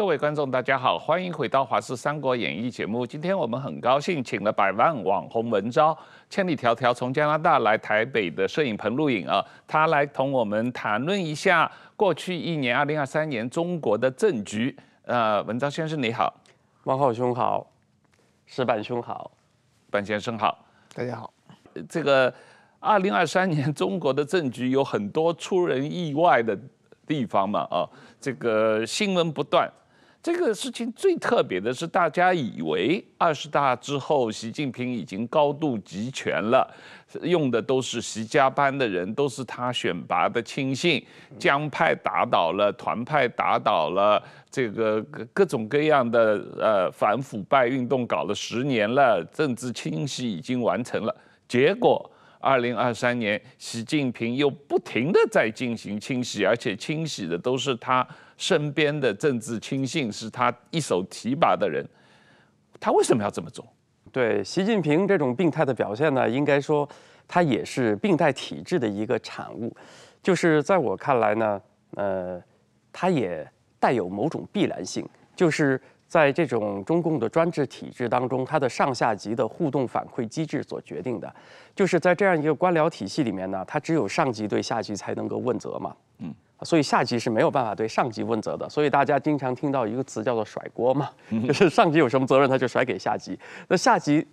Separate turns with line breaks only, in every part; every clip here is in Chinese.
各位观众，大家好，欢迎回到《华视三国演义》节目。今天我们很高兴请了百万网红文昭，千里迢迢从加拿大来台北的摄影棚录影啊，他来同我们谈论一下过去一年，二零二三年中国的政局。呃，文昭先生你好，
王浩兄好，石板兄好，
板先生好，
大家好。
这个二零二三年中国的政局有很多出人意外的地方嘛，啊，这个新闻不断。这个事情最特别的是，大家以为二十大之后，习近平已经高度集权了，用的都是习家班的人，都是他选拔的亲信，江派打倒了，团派打倒了，这个各种各样的呃反腐败运动搞了十年了，政治清洗已经完成了。结果二零二三年，习近平又不停地在进行清洗，而且清洗的都是他。身边的政治亲信是他一手提拔的人，他为什么要这么做？
对习近平这种病态的表现呢，应该说他也是病态体制的一个产物。就是在我看来呢，呃，他也带有某种必然性，就是在这种中共的专制体制当中，它的上下级的互动反馈机制所决定的，就是在这样一个官僚体系里面呢，他只有上级对下级才能够问责嘛。嗯。所以下级是没有办法对上级问责的，所以大家经常听到一个词叫做甩锅嘛，就是上级有什么责任他就甩给下级，那下级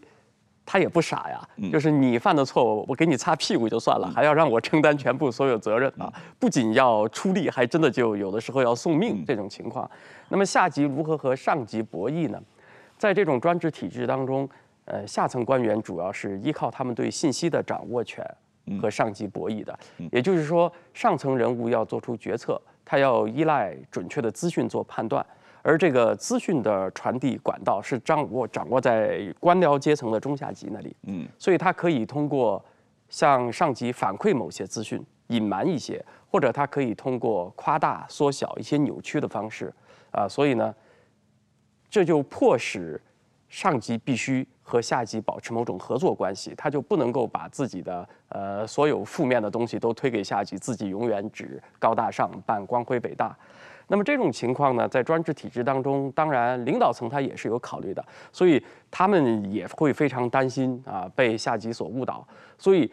他也不傻呀，就是你犯的错误我给你擦屁股就算了，还要让我承担全部所有责任啊，不仅要出力，还真的就有的时候要送命这种情况。那么下级如何和上级博弈呢？在这种专制体制当中，呃，下层官员主要是依靠他们对信息的掌握权。和上级博弈的，也就是说，上层人物要做出决策，他要依赖准确的资讯做判断，而这个资讯的传递管道是掌握掌握在官僚阶层的中下级那里。嗯，所以他可以通过向上级反馈某些资讯，隐瞒一些，或者他可以通过夸大、缩小一些扭曲的方式，啊，所以呢，这就迫使上级必须。和下级保持某种合作关系，他就不能够把自己的呃所有负面的东西都推给下级，自己永远只高大上，扮光辉北大。那么这种情况呢，在专制体制当中，当然领导层他也是有考虑的，所以他们也会非常担心啊被下级所误导。所以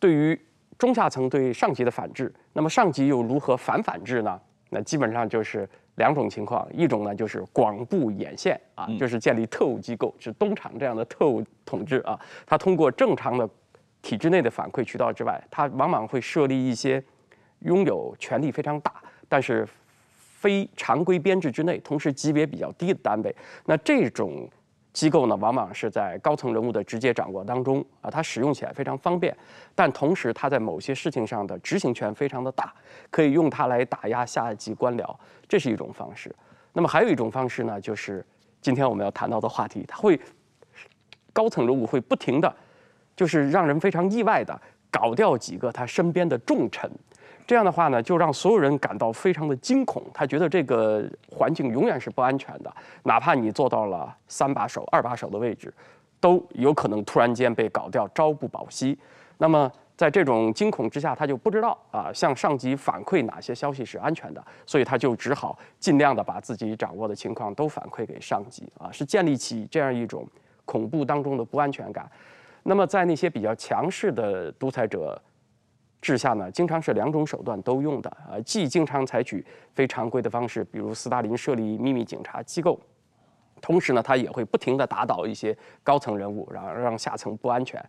对于中下层对上级的反制，那么上级又如何反反制呢？那基本上就是。两种情况，一种呢就是广布眼线啊，就是建立特务机构，是东厂这样的特务统治啊。他通过正常的体制内的反馈渠道之外，他往往会设立一些拥有权力非常大，但是非常规编制之内，同时级别比较低的单位。那这种。机构呢，往往是在高层人物的直接掌握当中啊，它使用起来非常方便，但同时它在某些事情上的执行权非常的大，可以用它来打压下级官僚，这是一种方式。那么还有一种方式呢，就是今天我们要谈到的话题，它会高层人物会不停的，就是让人非常意外的搞掉几个他身边的重臣。这样的话呢，就让所有人感到非常的惊恐。他觉得这个环境永远是不安全的，哪怕你做到了三把手、二把手的位置，都有可能突然间被搞掉，朝不保夕。那么在这种惊恐之下，他就不知道啊，向上级反馈哪些消息是安全的，所以他就只好尽量的把自己掌握的情况都反馈给上级啊，是建立起这样一种恐怖当中的不安全感。那么在那些比较强势的独裁者。治下呢，经常是两种手段都用的啊，既经常采取非常规的方式，比如斯大林设立秘密警察机构，同时呢，他也会不停地打倒一些高层人物，然后让下层不安全。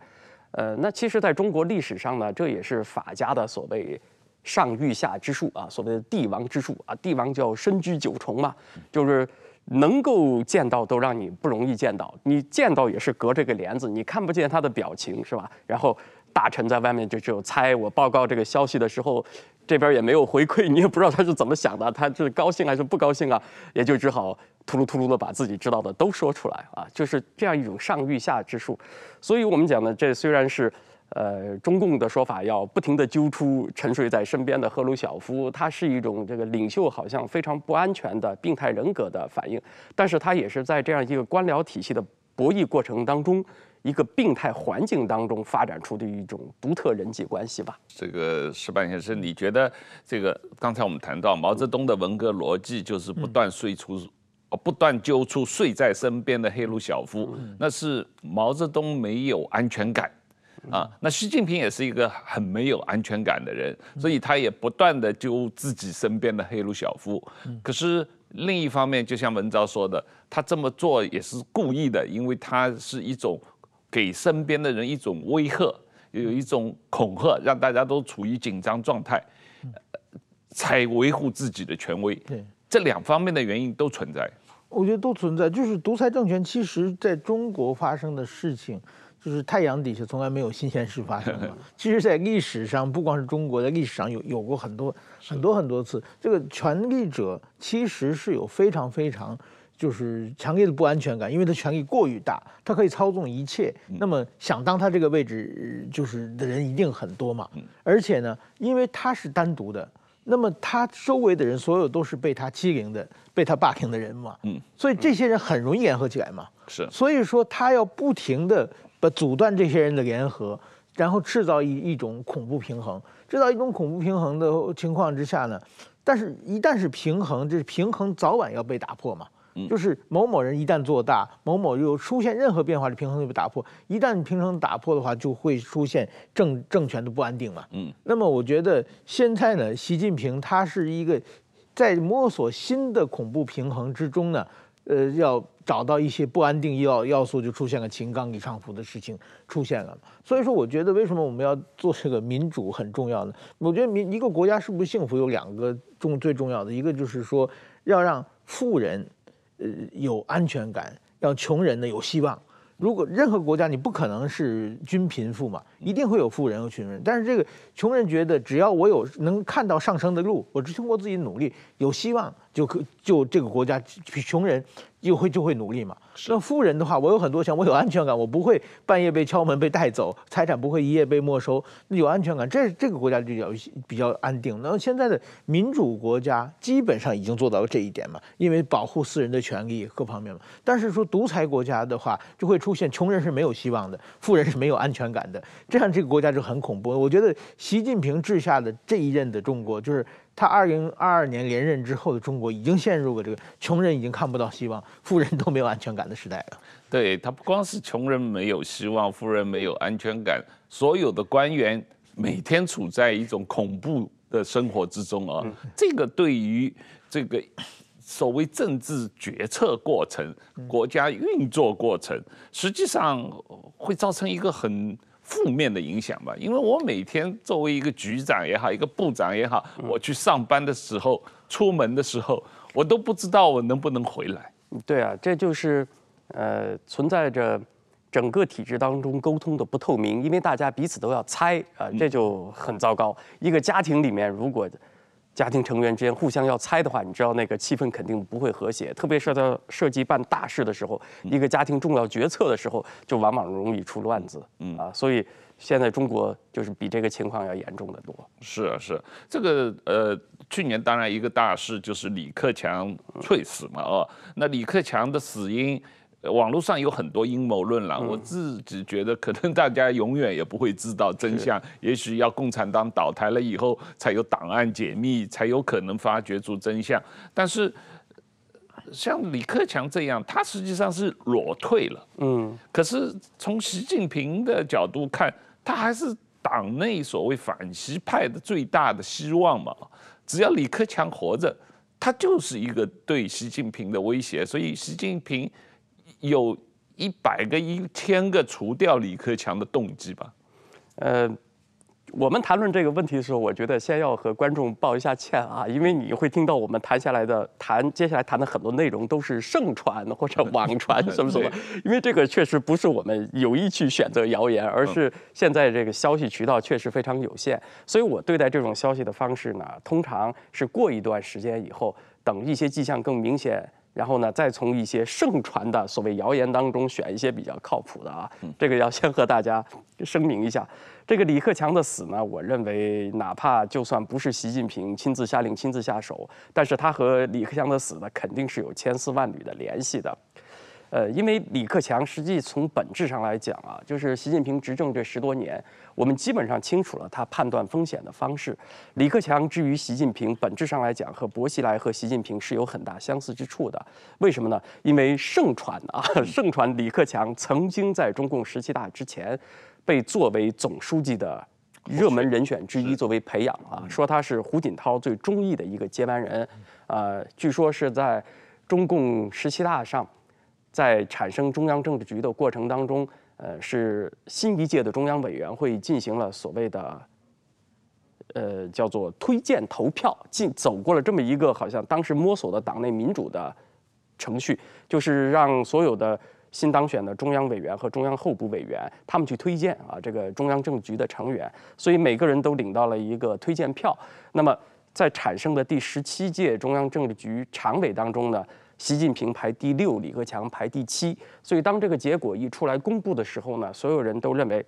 呃，那其实在中国历史上呢，这也是法家的所谓上御下之术啊，所谓的帝王之术啊，帝王叫身居九重嘛，就是能够见到都让你不容易见到，你见到也是隔着个帘子，你看不见他的表情是吧？然后。大臣在外面就只有猜，我报告这个消息的时候，这边也没有回馈，你也不知道他是怎么想的，他是高兴还是不高兴啊？也就只好突噜突噜的把自己知道的都说出来啊，就是这样一种上御下之术。所以我们讲呢，这虽然是呃中共的说法，要不停的揪出沉睡在身边的赫鲁晓夫，他是一种这个领袖好像非常不安全的病态人格的反应，但是他也是在这样一个官僚体系的博弈过程当中。一个病态环境当中发展出的一种独特人际关系吧。
这个石板先生，你觉得这个刚才我们谈到毛泽东的文革逻辑就是不断睡出，哦，不断揪出睡在身边的黑奴小夫，那是毛泽东没有安全感啊。那习近平也是一个很没有安全感的人，所以他也不断的揪自己身边的黑奴小夫。可是另一方面，就像文昭说的，他这么做也是故意的，因为他是一种。给身边的人一种威吓，有一种恐吓，让大家都处于紧张状态，才维护自己的权威。对，这两方面的原因都存在。
我觉得都存在。就是独裁政权，其实在中国发生的事情，就是太阳底下从来没有新鲜事发生过。其实，在历史上，不光是中国，在历史上有有过很多很多很多次，这个权力者其实是有非常非常。就是强烈的不安全感，因为他权力过于大，他可以操纵一切。那么想当他这个位置就是的人一定很多嘛。而且呢，因为他是单独的，那么他周围的人所有都是被他欺凌的、被他霸凌的人嘛。嗯，所以这些人很容易联合起来嘛。
是，
所以说他要不停的把阻断这些人的联合，然后制造一一种恐怖平衡，制造一种恐怖平衡的情况之下呢，但是一旦是平衡，这平衡早晚要被打破嘛。就是某某人一旦做大，某某又出现任何变化，这平衡就被打破。一旦平衡打破的话，就会出现政政权的不安定嘛。嗯，那么我觉得现在呢，习近平他是一个在摸索新的恐怖平衡之中呢，呃，要找到一些不安定要要素，就出现了秦刚李尚福的事情出现了。所以说，我觉得为什么我们要做这个民主很重要呢？我觉得民一个国家是不是幸福有两个重最重要的，一个就是说要让富人。呃，有安全感，让穷人呢有希望。如果任何国家，你不可能是均贫富嘛，一定会有富人和穷人。但是这个穷人觉得，只要我有能看到上升的路，我只通过自己努力，有希望，就可就这个国家穷人。就会就会努力嘛。那富人的话，我有很多钱，我有安全感，我不会半夜被敲门被带走，财产不会一夜被没收，那有安全感，这这个国家就比较比较安定。那现在的民主国家基本上已经做到了这一点嘛，因为保护私人的权利各方面嘛。但是说独裁国家的话，就会出现穷人是没有希望的，富人是没有安全感的，这样这个国家就很恐怖。我觉得习近平治下的这一任的中国就是。他二零二二年连任之后的中国已经陷入了这个穷人已经看不到希望，富人都没有安全感的时代了。对，他不光是穷人没有希望，富人没有安全感，所有的官员每天处在一种恐怖的生活之中啊。这个对于这个所谓政治决策过程、国家运作过程，实际上会造成一个很。负面的影响吧，因为我每天作为一个局长也好，一个部长也好，我去上班的时候，出门的时候，我都不知道我能不能回来。
对啊，这就是，呃，存在着整个体制当中沟通的不透明，因为大家彼此都要猜啊，这就很糟糕。一个家庭里面，如果家庭成员之间互相要猜的话，你知道那个气氛肯定不会和谐，特别是在涉及办大事的时候，一个家庭重要决策的时候，就往往容易出乱子。嗯啊，所以现在中国就是比这个情况要严重的多。
是啊，是这个呃，去年当然一个大事就是李克强猝死嘛，哦，那李克强的死因。网络上有很多阴谋论了，我自己觉得可能大家永远也不会知道真相，也许要共产党倒台了以后才有档案解密，才有可能发掘出真相。但是像李克强这样，他实际上是裸退了，嗯，可是从习近平的角度看，他还是党内所谓反习派的最大的希望嘛。只要李克强活着，他就是一个对习近平的威胁，所以习近平。有一百个、一千个除掉李克强的动机吧？
呃，我们谈论这个问题的时候，我觉得先要和观众抱一下歉啊，因为你会听到我们谈下来的谈，接下来谈的很多内容都是盛传或者网传什么什么，因为这个确实不是我们有意去选择谣言，而是现在这个消息渠道确实非常有限，所以我对待这种消息的方式呢，通常是过一段时间以后，等一些迹象更明显。然后呢，再从一些盛传的所谓谣言当中选一些比较靠谱的啊，这个要先和大家声明一下。这个李克强的死呢，我认为哪怕就算不是习近平亲自下令、亲自下手，但是他和李克强的死呢，肯定是有千丝万缕的联系的。呃，因为李克强实际从本质上来讲啊，就是习近平执政这十多年，我们基本上清楚了他判断风险的方式。李克强之于习近平，本质上来讲和薄熙来和习近平是有很大相似之处的。为什么呢？因为盛传啊，盛传李克强曾经在中共十七大之前，被作为总书记的热门人选之一作为培养啊，说他是胡锦涛最中意的一个接班人。呃，据说是在中共十七大上。在产生中央政治局的过程当中，呃，是新一届的中央委员会进行了所谓的，呃，叫做推荐投票，进走过了这么一个好像当时摸索的党内民主的程序，就是让所有的新当选的中央委员和中央候补委员他们去推荐啊这个中央政治局的成员，所以每个人都领到了一个推荐票。那么在产生的第十七届中央政治局常委当中呢，习近平排第六，李克强排第七，所以当这个结果一出来公布的时候呢，所有人都认为，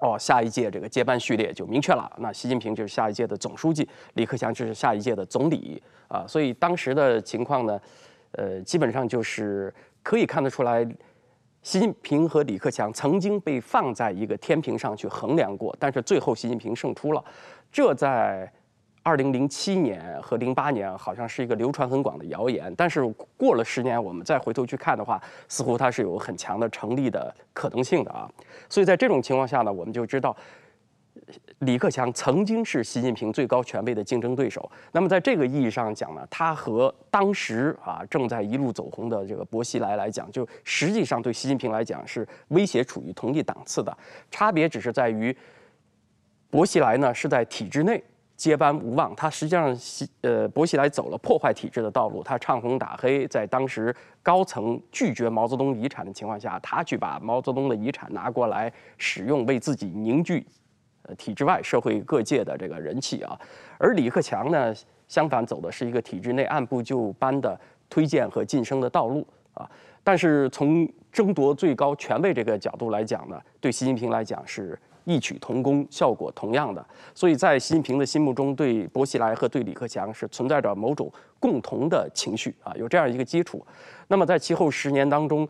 哦，下一届这个接班序列就明确了，那习近平就是下一届的总书记，李克强就是下一届的总理啊。所以当时的情况呢，呃，基本上就是可以看得出来，习近平和李克强曾经被放在一个天平上去衡量过，但是最后习近平胜出了，这在。二零零七年和零八年好像是一个流传很广的谣言，但是过了十年，我们再回头去看的话，似乎它是有很强的成立的可能性的啊。所以在这种情况下呢，我们就知道李克强曾经是习近平最高权威的竞争对手。那么在这个意义上讲呢，他和当时啊正在一路走红的这个薄熙来来讲，就实际上对习近平来讲是威胁处于同一档次的，差别只是在于薄熙来呢是在体制内。接班无望，他实际上习呃薄熙来走了破坏体制的道路，他唱红打黑，在当时高层拒绝毛泽东遗产的情况下，他去把毛泽东的遗产拿过来使用，为自己凝聚呃体制外社会各界的这个人气啊。而李克强呢，相反走的是一个体制内按部就班的推荐和晋升的道路啊。但是从争夺最高权位这个角度来讲呢，对习近平来讲是。异曲同工，效果同样的，所以在习近平的心目中，对薄熙来和对李克强是存在着某种共同的情绪啊，有这样一个基础。那么在其后十年当中，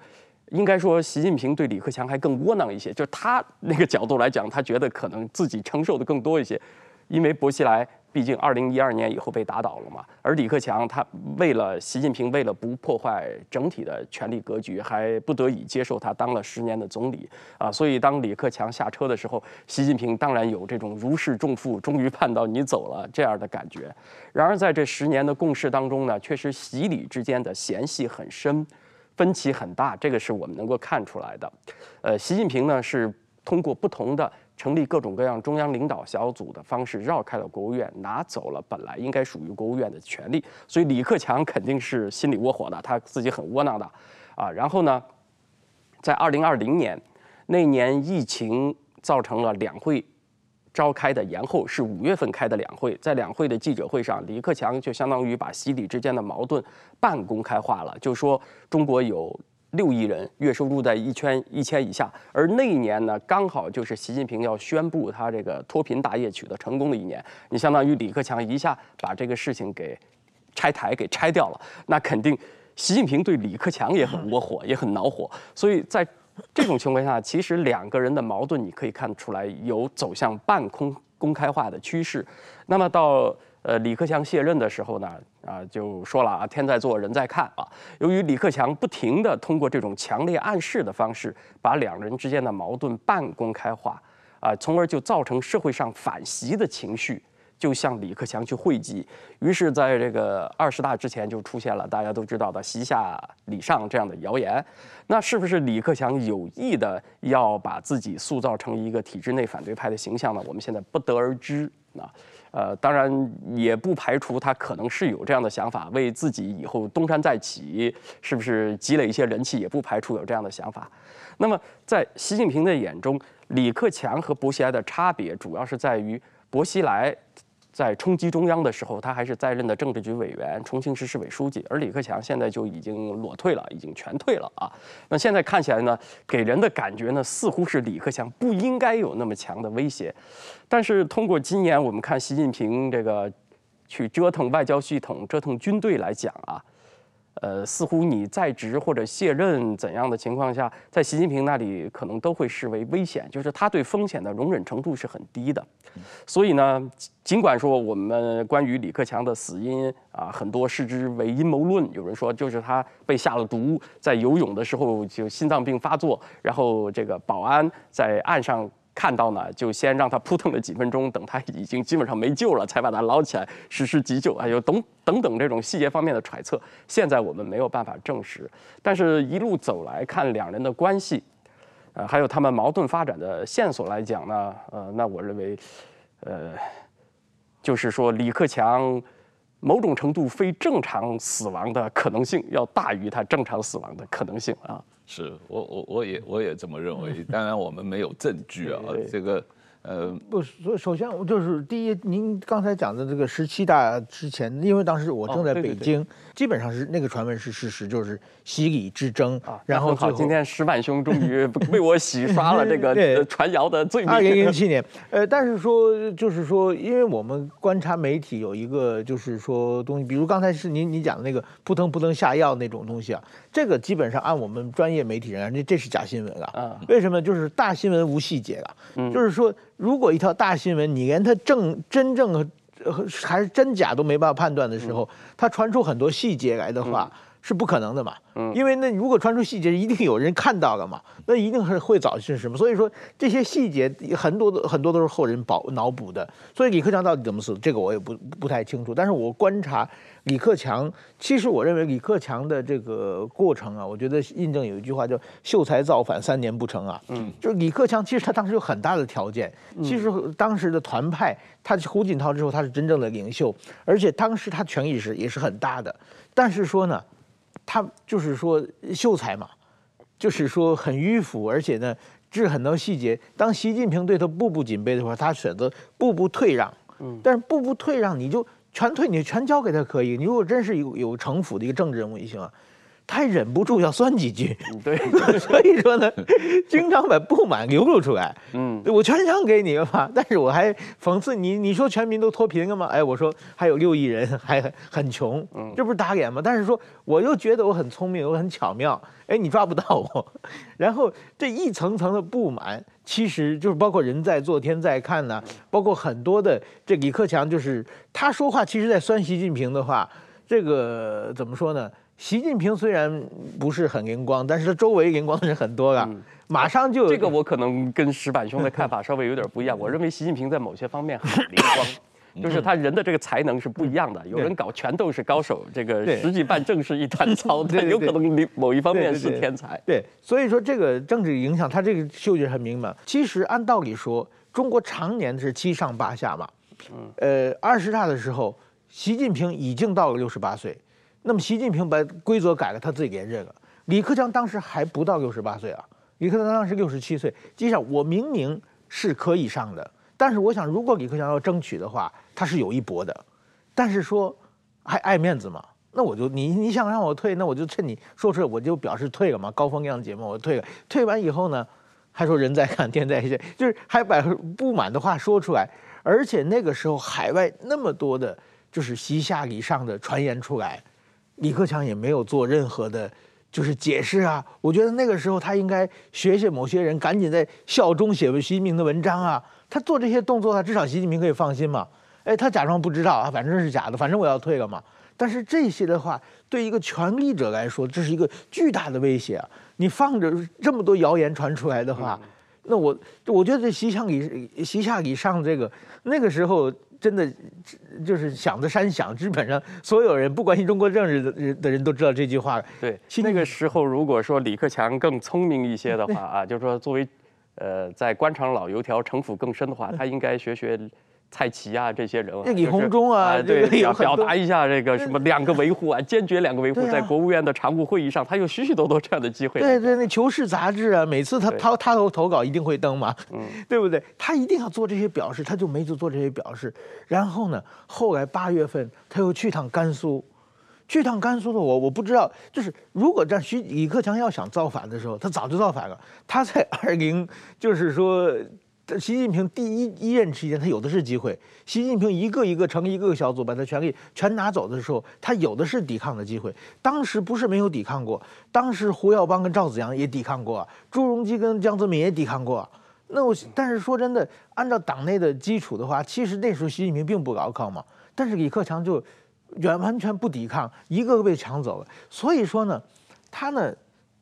应该说习近平对李克强还更窝囊一些，就是他那个角度来讲，他觉得可能自己承受的更多一些，因为薄熙来。毕竟，二零一二年以后被打倒了嘛。而李克强他为了习近平，为了不破坏整体的权力格局，还不得已接受他当了十年的总理啊。所以，当李克强下车的时候，习近平当然有这种如释重负，终于盼到你走了这样的感觉。然而，在这十年的共事当中呢，确实习李之间的嫌隙很深，分歧很大，这个是我们能够看出来的。呃，习近平呢是通过不同的。成立各种各样中央领导小组的方式，绕开了国务院，拿走了本来应该属于国务院的权力。所以李克强肯定是心里窝火的，他自己很窝囊的，啊。然后呢，在二零二零年那年疫情造成了两会召开的延后，是五月份开的两会。在两会的记者会上，李克强就相当于把习李之间的矛盾半公开化了，就说中国有。六亿人月收入在一千一千以下，而那一年呢，刚好就是习近平要宣布他这个脱贫大业取得成功的一年。你相当于李克强一下把这个事情给拆台给拆掉了，那肯定习近平对李克强也很窝火，也很恼火。所以在这种情况下，其实两个人的矛盾你可以看出来有走向半空公开化的趋势。那么到。呃，李克强卸任的时候呢，啊，就说了啊，天在做，人在看啊。由于李克强不停地通过这种强烈暗示的方式，把两人之间的矛盾半公开化，啊，从而就造成社会上反习的情绪，就向李克强去汇集。于是，在这个二十大之前，就出现了大家都知道的“习下李上”这样的谣言。那是不是李克强有意的要把自己塑造成一个体制内反对派的形象呢？我们现在不得而知啊。呃，当然也不排除他可能是有这样的想法，为自己以后东山再起，是不是积累一些人气，也不排除有这样的想法。那么，在习近平的眼中，李克强和薄熙来的差别，主要是在于薄熙来。在冲击中央的时候，他还是在任的政治局委员、重庆市市委书记，而李克强现在就已经裸退了，已经全退了啊。那现在看起来呢，给人的感觉呢，似乎是李克强不应该有那么强的威胁。但是通过今年我们看习近平这个去折腾外交系统、折腾军队来讲啊，呃，似乎你在职或者卸任怎样的情况下，在习近平那里可能都会视为危险，就是他对风险的容忍程度是很低的。所以呢，尽管说我们关于李克强的死因啊，很多视之为阴谋论，有人说就是他被下了毒，在游泳的时候就心脏病发作，然后这个保安在岸上。看到呢，就先让他扑腾了几分钟，等他已经基本上没救了，才把他捞起来实施急救。还有等等等这种细节方面的揣测，现在我们没有办法证实。但是，一路走来看两人的关系，呃，还有他们矛盾发展的线索来讲呢，呃，那我认为，呃，就是说李克强某种程度非正常死亡的可能性要大于他正常死亡的可能性啊。
是我我我也我也这么认为，当然我们没有证据啊，这个。呃，
不，所以首先我就是第一，您刚才讲的这个十七大之前，因为当时我正在北京，基本上是那个传闻是事实，就是洗礼之争啊。然后
好，今天石板兄终于为我洗刷了 这个传谣的罪名。
二零零七年，呃，但是说就是说，因为我们观察媒体有一个就是说东西，比如刚才是您你讲的那个扑腾扑腾下药那种东西啊，这个基本上按我们专业媒体人，这这是假新闻啊。为什么？就是大新闻无细节啊，就是说。如果一条大新闻，你连它正真正还是真假都没办法判断的时候，他传出很多细节来的话，是不可能的嘛。因为那如果传出细节，一定有人看到了嘛，那一定是会早是什么。所以说这些细节很多的很多都是后人脑脑补的。所以李克强到底怎么死，这个我也不不太清楚。但是我观察。李克强，其实我认为李克强的这个过程啊，我觉得印证有一句话叫“秀才造反三年不成”啊。嗯，就是李克强，其实他当时有很大的条件。其实当时的团派，他胡锦涛之后，他是真正的领袖，而且当时他权力是也是很大的。但是说呢，他就是说秀才嘛，就是说很迂腐，而且呢，治很多细节。当习近平对他步步紧逼的时候，他选择步步退让。嗯，但是步步退让，你就。全退你全交给他可以，你如果真是有有城府的一个政治人物也行啊，他还忍不住要酸几句，
对，
所以说呢，经常把不满流露出来。嗯，我全交给你了嘛，但是我还讽刺你，你说全民都脱贫了吗？哎，我说还有六亿人 还很穷，这不是打脸吗？但是说我又觉得我很聪明，我很巧妙，哎，你抓不到我，然后这一层层的不满。其实就是包括人在做天在看呢、啊，包括很多的这李克强，就是他说话，其实在酸习近平的话，这个怎么说呢？习近平虽然不是很灵光，但是他周围灵光的人很多啊，马上就
这个我可能跟石板兄的看法 稍微有点不一样，我认为习近平在某些方面很灵光。就是他人的这个才能是不一样的，有人搞全都是高手，这个实际办正是一团糟，他有可能某一方面是天才。
对，所以说这个政治影响，他这个嗅觉很明白。其实按道理说，中国常年是七上八下嘛。嗯。呃，二十大的时候，习近平已经到了六十八岁，那么习近平把规则改了，他自己连任了。李克强当时还不到六十八岁啊，李克强当时六十七岁。实际上，我明明是可以上的。但是我想，如果李克强要争取的话，他是有一搏的。但是说还爱面子嘛，那我就你你想让我退，那我就趁你说出来，我就表示退了嘛，高风亮节嘛，我退了。退完以后呢，还说人在看天在线，就是还把不满的话说出来。而且那个时候海外那么多的，就是习下礼上的传言出来，李克强也没有做任何的，就是解释啊。我觉得那个时候他应该学学某些人，赶紧在效忠写为习近平的文章啊。他做这些动作，他至少习近平可以放心嘛？哎，他假装不知道啊，反正是假的，反正我要退了嘛。但是这些的话，对一个权力者来说，这是一个巨大的威胁啊！你放着这么多谣言传出来的话，那我我觉得这习下礼习下礼上这个那个时候真的就是响的山响，基本上所有人不关心中国政治的人的人都知道这句话。
对，那个时候如果说李克强更聪明一些的话 啊，就是说作为。呃，在官场老油条，城府更深的话，他应该学学蔡奇啊这些人啊，
李鸿忠啊，
就是、对，表表达一下这个什么两个维护啊，坚决两个维护，在国务院的常务会议上，他有许许多多这样的机会。
对对，那《求是》杂志啊，每次他他他投投稿一定会登嘛，嗯，对不对？他一定要做这些表示，他就没做做这些表示。然后呢，后来八月份他又去趟甘肃。去趟甘肃的我，我不知道，就是如果这徐李克强要想造反的时候，他早就造反了。他在二零，就是说习近平第一一任期间，他有的是机会。习近平一个一个成立一个个小组，把他权力全拿走的时候，他有的是抵抗的机会。当时不是没有抵抗过，当时胡耀邦跟赵紫阳也抵抗过，朱镕基跟江泽民也抵抗过。那我但是说真的，按照党内的基础的话，其实那时候习近平并不牢靠嘛。但是李克强就完完全不抵抗，一个个被抢走了。所以说呢，他呢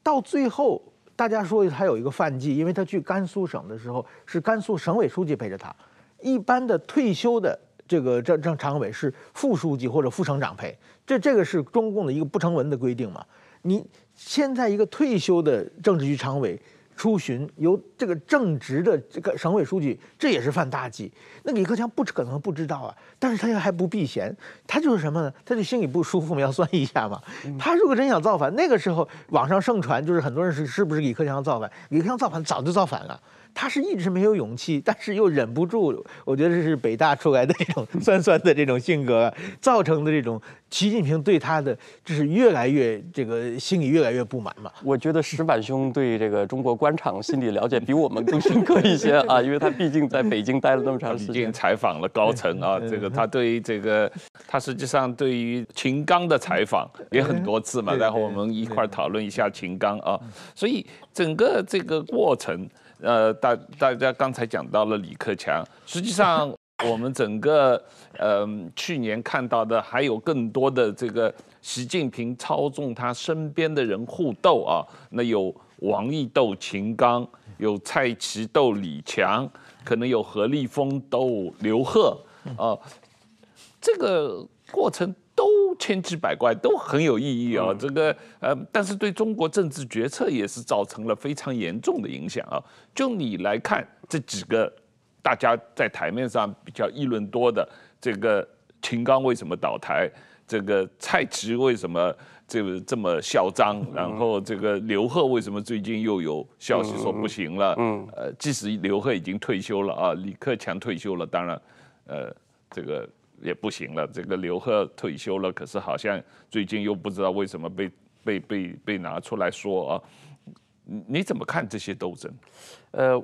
到最后。大家说他有一个犯忌，因为他去甘肃省的时候是甘肃省委书记陪着他，一般的退休的这个政政常委是副书记或者副省长陪，这这个是中共的一个不成文的规定嘛。你现在一个退休的政治局常委。出巡由这个正直的这个省委书记，这也是犯大忌。那李克强不可能不知道啊，但是他又还不避嫌，他就是什么呢？他就心里不舒服嘛，要算一下嘛。他如果真想造反，那个时候网上盛传就是很多人是是不是李克强造反？李克强造反早就造反了。他是一直没有勇气，但是又忍不住。我觉得这是北大出来的这种 酸酸的这种性格造成的这种习近平对他的就是越来越这个心里越来越不满嘛。
我觉得石板兄对这个中国官场心理了解比我们更深刻一些啊，因为他毕竟在北京待了那么长时间，
采访了高层啊。这个他对于这个他实际上对于秦刚的采访也很多次嘛。然后我们一块儿讨论一下秦刚啊。所以整个这个过程。呃，大大家刚才讲到了李克强，实际上我们整个呃去年看到的还有更多的这个习近平操纵他身边的人互斗啊，那有王毅斗秦刚，有蔡奇斗李强，可能有何立峰斗刘鹤啊，这个过程。都千奇百怪，都很有意义啊！这个呃，但是对中国政治决策也是造成了非常严重的影响啊。就你来看这几个大家在台面上比较议论多的，这个秦刚为什么倒台？这个蔡奇为什么这个这么嚣张？然后这个刘鹤为什么最近又有消息说不行了？嗯，呃，即使刘鹤已经退休了啊，李克强退休了，当然，呃，这个。也不行了，这个刘贺退休了，可是好像最近又不知道为什么被被被被拿出来说啊，你怎么看这些斗争？
呃。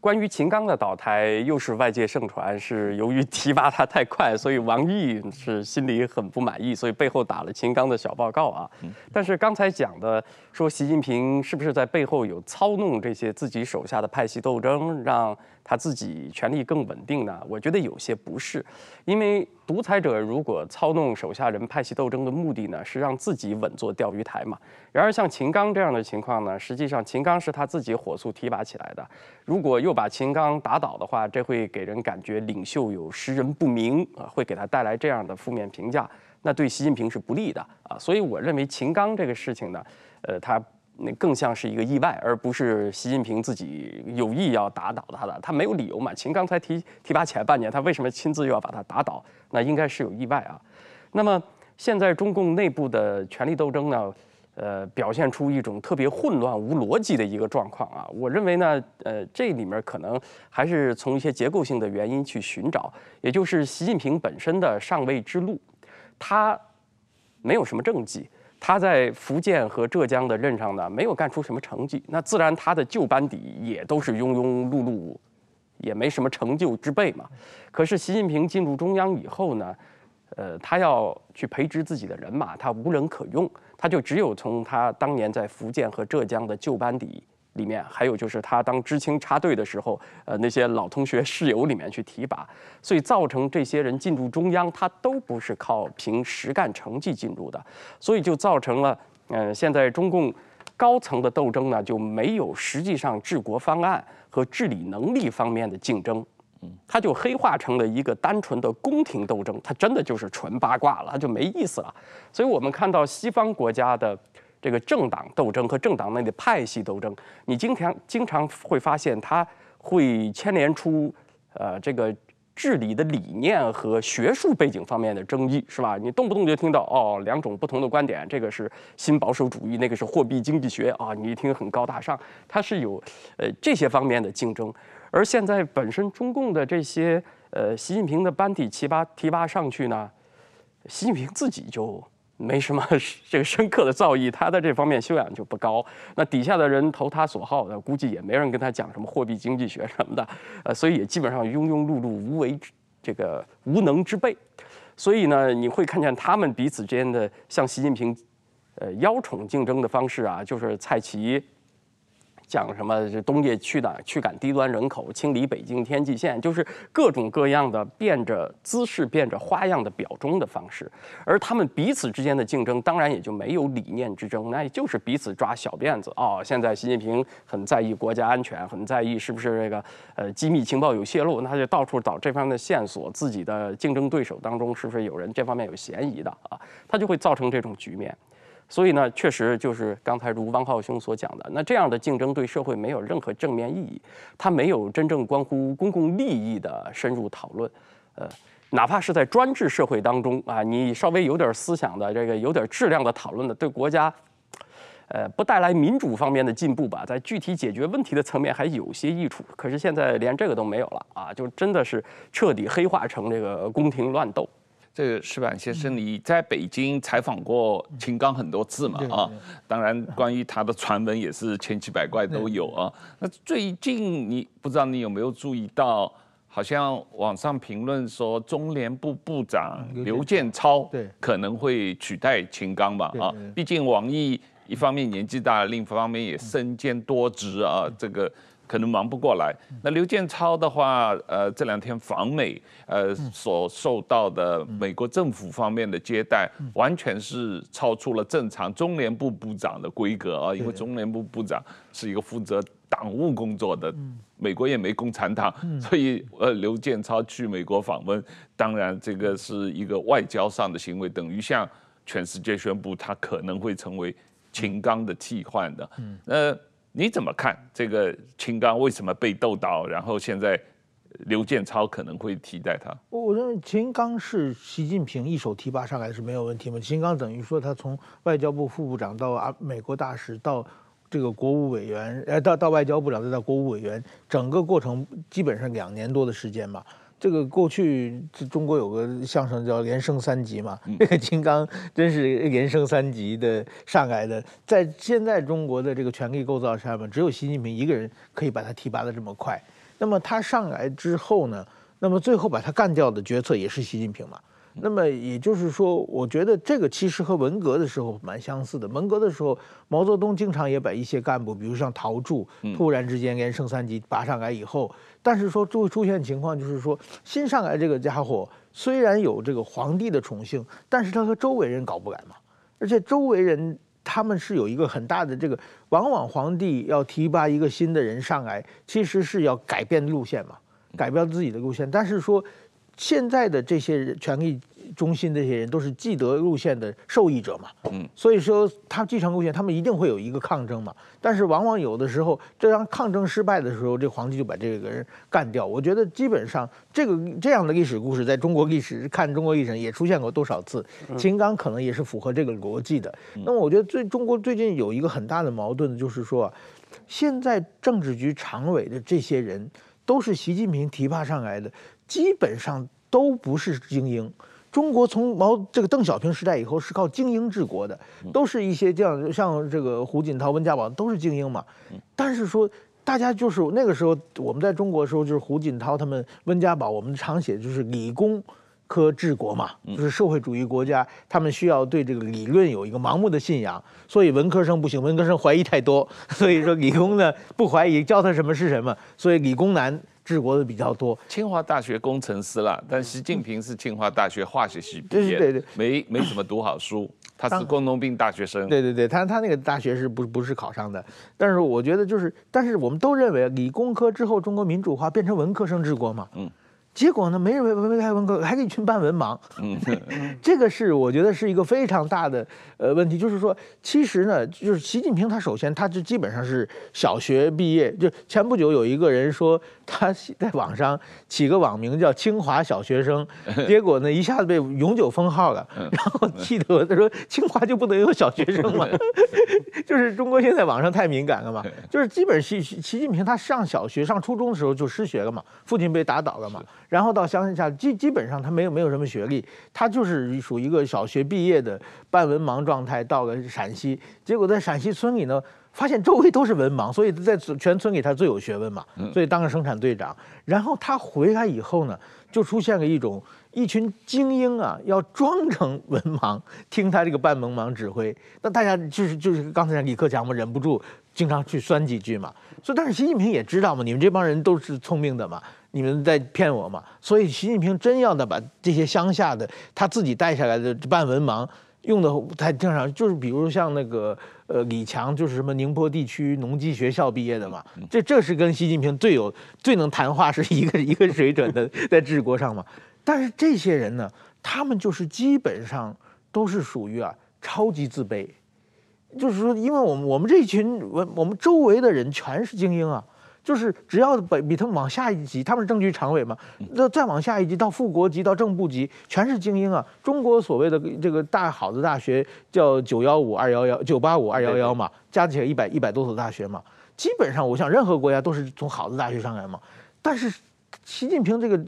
关于秦刚的倒台，又是外界盛传是由于提拔他太快，所以王毅是心里很不满意，所以背后打了秦刚的小报告啊。但是刚才讲的说习近平是不是在背后有操弄这些自己手下的派系斗争，让他自己权力更稳定呢？我觉得有些不是，因为独裁者如果操弄手下人派系斗争的目的呢，是让自己稳坐钓鱼台嘛。然而像秦刚这样的情况呢，实际上秦刚是他自己火速提拔起来的，如果又把秦刚打倒的话，这会给人感觉领袖有识人不明啊，会给他带来这样的负面评价，那对习近平是不利的啊。所以我认为秦刚这个事情呢，呃，他那更像是一个意外，而不是习近平自己有意要打倒他的。他没有理由嘛，秦刚才提提拔起来半年，他为什么亲自又要把他打倒？那应该是有意外啊。那么现在中共内部的权力斗争呢？呃，表现出一种特别混乱无逻辑的一个状况啊！我认为呢，呃，这里面可能还是从一些结构性的原因去寻找，也就是习近平本身的上位之路，他没有什么政绩，他在福建和浙江的任上呢，没有干出什么成绩，那自然他的旧班底也都是庸庸碌碌，也没什么成就之辈嘛。可是习近平进入中央以后呢，呃，他要去培植自己的人马，他无人可用。他就只有从他当年在福建和浙江的旧班底里面，还有就是他当知青插队的时候，呃，那些老同学室友里面去提拔，所以造成这些人进入中央，他都不是靠凭实干成绩进入的，所以就造成了，嗯、现在中共高层的斗争呢，就没有实际上治国方案和治理能力方面的竞争。嗯他就黑化成了一个单纯的宫廷斗争，他真的就是纯八卦了，他就没意思了。所以我们看到西方国家的这个政党斗争和政党内的派系斗争，你经常经常会发现，它会牵连出呃这个治理的理念和学术背景方面的争议，是吧？你动不动就听到哦两种不同的观点，这个是新保守主义，那个是货币经济学啊，你一听很高大上，它是有呃这些方面的竞争。而现在本身中共的这些呃习近平的班底提拔提拔上去呢，习近平自己就没什么 这个深刻的造诣，他的这方面修养就不高。那底下的人投他所好的，估计也没人跟他讲什么货币经济学什么的，呃，所以也基本上庸庸碌碌、无为之这个无能之辈。所以呢，你会看见他们彼此之间的像习近平，呃，邀宠竞争的方式啊，就是蔡奇。讲什么？这东界驱赶驱赶低端人口，清理北京天际线，就是各种各样的变着姿势、变着花样的表忠的方式。而他们彼此之间的竞争，当然也就没有理念之争，那也就是彼此抓小辫子。哦，现在习近平很在意国家安全，很在意是不是这个呃机密情报有泄露，那就到处找这方面的线索。自己的竞争对手当中，是不是有人这方面有嫌疑的啊？他就会造成这种局面。所以呢，确实就是刚才如汪浩兄所讲的，那这样的竞争对社会没有任何正面意义，它没有真正关乎公共利益的深入讨论，呃，哪怕是在专制社会当中啊，你稍微有点思想的这个有点质量的讨论的，对国家，呃，不带来民主方面的进步吧，在具体解决问题的层面还有些益处，可是现在连这个都没有了啊，就真的是彻底黑化成这个宫廷乱斗。
这个石板先生，你在北京采访过秦刚很多次嘛？啊，当然，关于他的传闻也是千奇百怪都有啊。那最近你不知道你有没有注意到，好像网上评论说中联部部长刘建超可能会取代秦刚吧？啊，毕竟王毅一方面年纪大，另一方面也身兼多职啊，这个。可能忙不过来。那刘建超的话，呃，这两天访美，呃，所受到的美国政府方面的接待，完全是超出了正常中联部部长的规格啊。因为中联部部长是一个负责党务工作的，美国也没共产党，所以呃，刘建超去美国访问，当然这个是一个外交上的行为，等于向全世界宣布他可能会成为秦刚的替换的。呃。你怎么看这个秦刚为什么被斗倒？然后现在刘建超可能会替代他？
我认为秦刚是习近平一手提拔上来是没有问题嘛。秦刚等于说他从外交部副部长到啊美国大使到这个国务委员，呃到到外交部长再到国务委员，整个过程基本上两年多的时间嘛。这个过去中国有个相声叫“连升三级”嘛，这个金刚真是连升三级的上来的。在现在中国的这个权力构造上面，只有习近平一个人可以把他提拔的这么快。那么他上来之后呢，那么最后把他干掉的决策也是习近平嘛。那么也就是说，我觉得这个其实和文革的时候蛮相似的。文革的时候，毛泽东经常也把一些干部，比如像陶铸，突然之间连升三级拔上来以后，但是说就会出现情况，就是说新上来这个家伙虽然有这个皇帝的宠幸，但是他和周围人搞不来嘛。而且周围人他们是有一个很大的这个，往往皇帝要提拔一个新的人上来，其实是要改变路线嘛，改变自己的路线，但是说。现在的这些权力中心这些人都是既得路线的受益者嘛，嗯，所以说他继承路线，他们一定会有一个抗争嘛。但是往往有的时候，这当抗争失败的时候，这皇帝就把这个人干掉。我觉得基本上这个这样的历史故事，在中国历史看中国历史也出现过多少次。秦刚可能也是符合这个逻辑的。那么我觉得最中国最近有一个很大的矛盾，就是说，现在政治局常委的这些人都是习近平提拔上来的。基本上都不是精英。中国从毛这个邓小平时代以后是靠精英治国的，都是一些这样像这个胡锦涛、温家宝都是精英嘛。但是说大家就是那个时候我们在中国的时候，就是胡锦涛他们、温家宝，我们常写就是理工科治国嘛，就是社会主义国家，他们需要对这个理论有一个盲目的信仰，所以文科生不行，文科生怀疑太多，所以说理工呢不怀疑，教他什么是什么，所以理工男。治国的比较多，
清华大学工程师了，但习近平是清华大学化学系毕业，对
对对，
没没怎么读好书，他是工农兵大学生，
对对对，他他那个大学是不不是考上的，但是我觉得就是，但是我们都认为理工科之后中国民主化变成文科生治国嘛，嗯。结果呢，没人文没开文科，还给一群半文盲。嗯，这个是我觉得是一个非常大的呃问题，就是说，其实呢，就是习近平他首先他就基本上是小学毕业，就前不久有一个人说他在网上起个网名叫清华小学生，结果呢一下子被永久封号了，然后气得他说清华就不能有小学生吗？就是中国现在网上太敏感了嘛，就是基本习习习近平他上小学上初中的时候就失学了嘛，父亲被打倒了嘛。然后到乡下基基本上他没有没有什么学历，他就是属于一个小学毕业的半文盲状态，到了陕西，结果在陕西村里呢，发现周围都是文盲，所以在全村里他最有学问嘛，所以当了生产队长。然后他回来以后呢，就出现了一种。一群精英啊，要装成文盲，听他这个半文盲指挥，那大家就是就是刚才李克强嘛，忍不住经常去酸几句嘛。所以，但是习近平也知道嘛，你们这帮人都是聪明的嘛，你们在骗我嘛。所以，习近平真要的把这些乡下的他自己带下来的半文盲用的太正常，就是比如像那个呃李强，就是什么宁波地区农机学校毕业的嘛，这这是跟习近平最有最能谈话是一个一个水准的，在治国上嘛。但是这些人呢，他们就是基本上都是属于啊超级自卑，就是说，因为我们我们这群我我们周围的人全是精英啊，就是只要比比他们往下一级，他们是政局常委嘛，那再往下一级到副国级到正部级，全是精英啊。中国所谓的这个大好的大学叫九幺五二幺幺九八五二幺幺嘛，加起来一百一百多所大学嘛，基本上我想任何国家都是从好的大学上来嘛。但是习近平这个。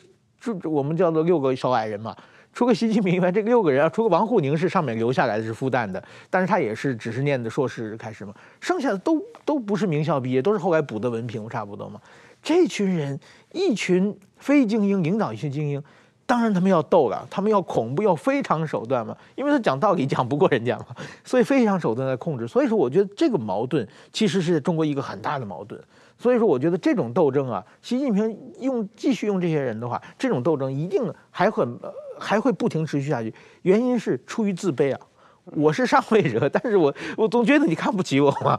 就我们叫做六个小矮人嘛，除了习近平以外，这六个人啊，除了王沪宁是上面留下来的是复旦的，但是他也是只是念的硕士开始嘛，剩下的都都不是名校毕业，都是后来补的文凭，差不多嘛。这群人，一群非精英领导一群精英，当然他们要斗了，他们要恐怖，要非常手段嘛，因为他讲道理讲不过人家嘛，所以非常手段在控制。所以说，我觉得这个矛盾其实是中国一个很大的矛盾。所以说，我觉得这种斗争啊，习近平用继续用这些人的话，这种斗争一定还很还会不停持续下去。原因是出于自卑啊，我是上位者，但是我我总觉得你看不起我嘛，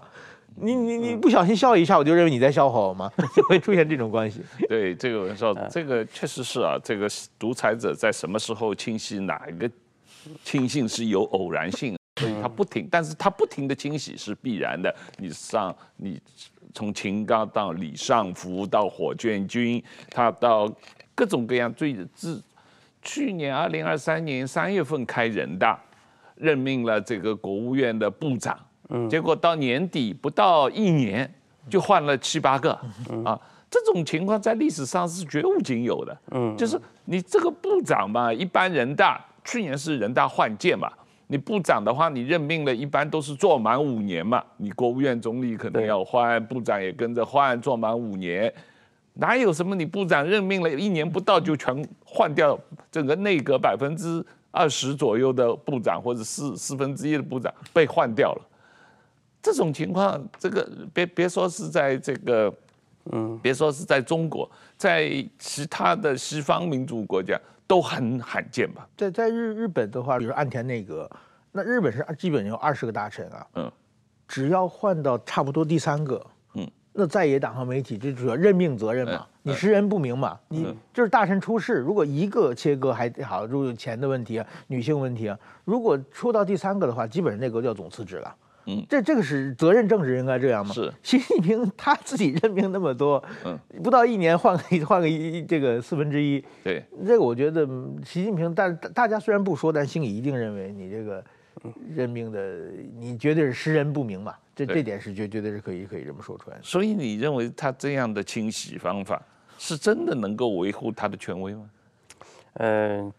你你你不小心笑一下，我就认为你在笑话我嘛，就会出现这种关系。
对，这个我说，这个确实是啊，这个独裁者在什么时候清洗哪一个亲信是有偶然性，所以他不停，但是他不停的清洗是必然的。你上你。从秦刚到李尚福到火箭军，他到各种各样最自去年二零二三年三月份开人大，任命了这个国务院的部长，嗯，结果到年底不到一年就换了七八个，啊，这种情况在历史上是绝无仅有的，嗯，就是你这个部长嘛，一般人大去年是人大换届嘛。你部长的话，你任命了一般都是做满五年嘛。你国务院总理可能要换，部长也跟着换，做满五年，哪有什么你部长任命了一年不到就全换掉整个内阁百分之二十左右的部长或者四四分之一的部长被换掉了？这种情况，这个别别说是在这个，嗯，别说是在中国，在其他的西方民主国家。都很罕见吧？
在在日日本的话，比如岸田内阁，那日本是基本有二十个大臣啊。嗯，只要换到差不多第三个，嗯，那在野党和媒体就主要任命责任嘛，你识人不明嘛，你就是大臣出事，如果一个切割还好，如果有钱的问题啊，女性问题啊，如果出到第三个的话，基本上内阁就要总辞职了。嗯，这这个是责任政治应该这样吗？
是
习近平他自己任命那么多，嗯，不到一年换个换个一这个四分之一，
对，
这个我觉得习近平，但大家虽然不说，但心里一定认为你这个任命的你绝对是识人不明嘛，这这点是绝绝对是可以可以这么说出来的。
所以你认为他这样的清洗方法是真的能够维护他的权威吗？
嗯。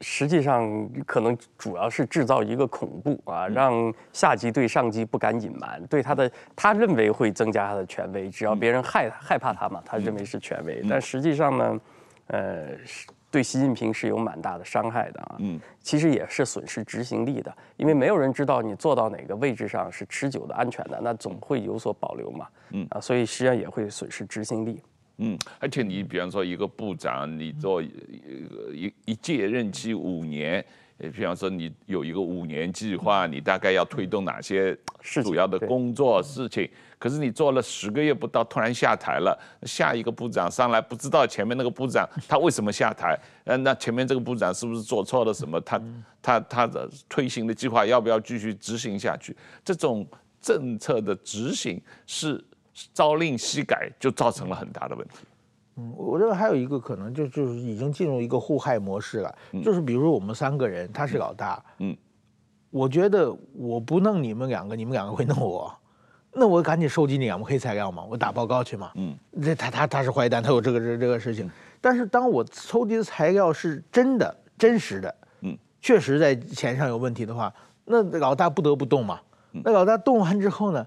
实际上，可能主要是制造一个恐怖啊，让下级对上级不敢隐瞒，对他的他认为会增加他的权威，只要别人害害怕他嘛，他认为是权威。但实际上呢，呃，对习近平是有蛮大的伤害的啊。嗯，其实也是损失执行力的，因为没有人知道你坐到哪个位置上是持久的、安全的，那总会有所保留嘛。嗯啊，所以实际上也会损失执行力。
嗯，而且你比方说一个部长，你做一一一届任期五年，比方说你有一个五年计划，你大概要推动哪些主要的工作事情？可是你做了十个月不到，突然下台了，下一个部长上来不知道前面那个部长他为什么下台？呃，那前面这个部长是不是做错了什么？他他他的推行的计划要不要继续执行下去？这种政策的执行是。朝令夕改就造成了很大的问题。
嗯，我认为还有一个可能，就就是已经进入一个互害模式了。就是比如说我们三个人，他是老大，嗯，我觉得我不弄你们两个，你们两个会弄我。那我赶紧收集你啊，我们黑材料嘛，我打报告去嘛。嗯，这他他他是坏蛋，他有这个这这个事情。但是当我收集的材料是真的、真实的，嗯，确实在钱上有问题的话，那老大不得不动嘛。那老大动完之后呢？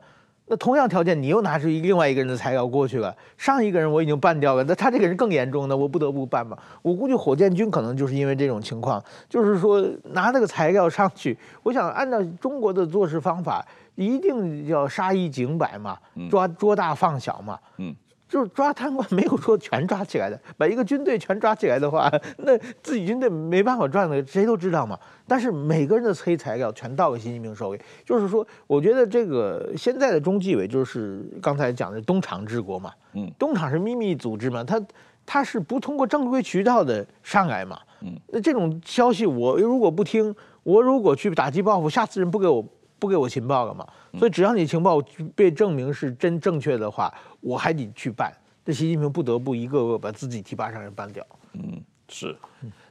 那同样条件，你又拿出另外一个人的材料过去了，上一个人我已经办掉了，那他这个人更严重，呢我不得不办嘛。我估计火箭军可能就是因为这种情况，就是说拿这个材料上去，我想按照中国的做事方法，一定要杀一儆百嘛，抓捉大放小嘛。嗯。就是抓贪官没有说全抓起来的，把一个军队全抓起来的话，那自己军队没办法转的，谁都知道嘛。但是每个人的黑材料全到了习近平手里，就是说，我觉得这个现在的中纪委就是刚才讲的东厂治国嘛，嗯，东厂是秘密组织嘛，他他是不通过正规渠道的上来嘛，嗯，那这种消息我如果不听，我如果去打击报复，下次人不给我。不给我情报了嘛？所以只要你情报被证明是真正确的话，我还得去办。这习近平不得不一个个把自己提拔上人办掉。
嗯，是。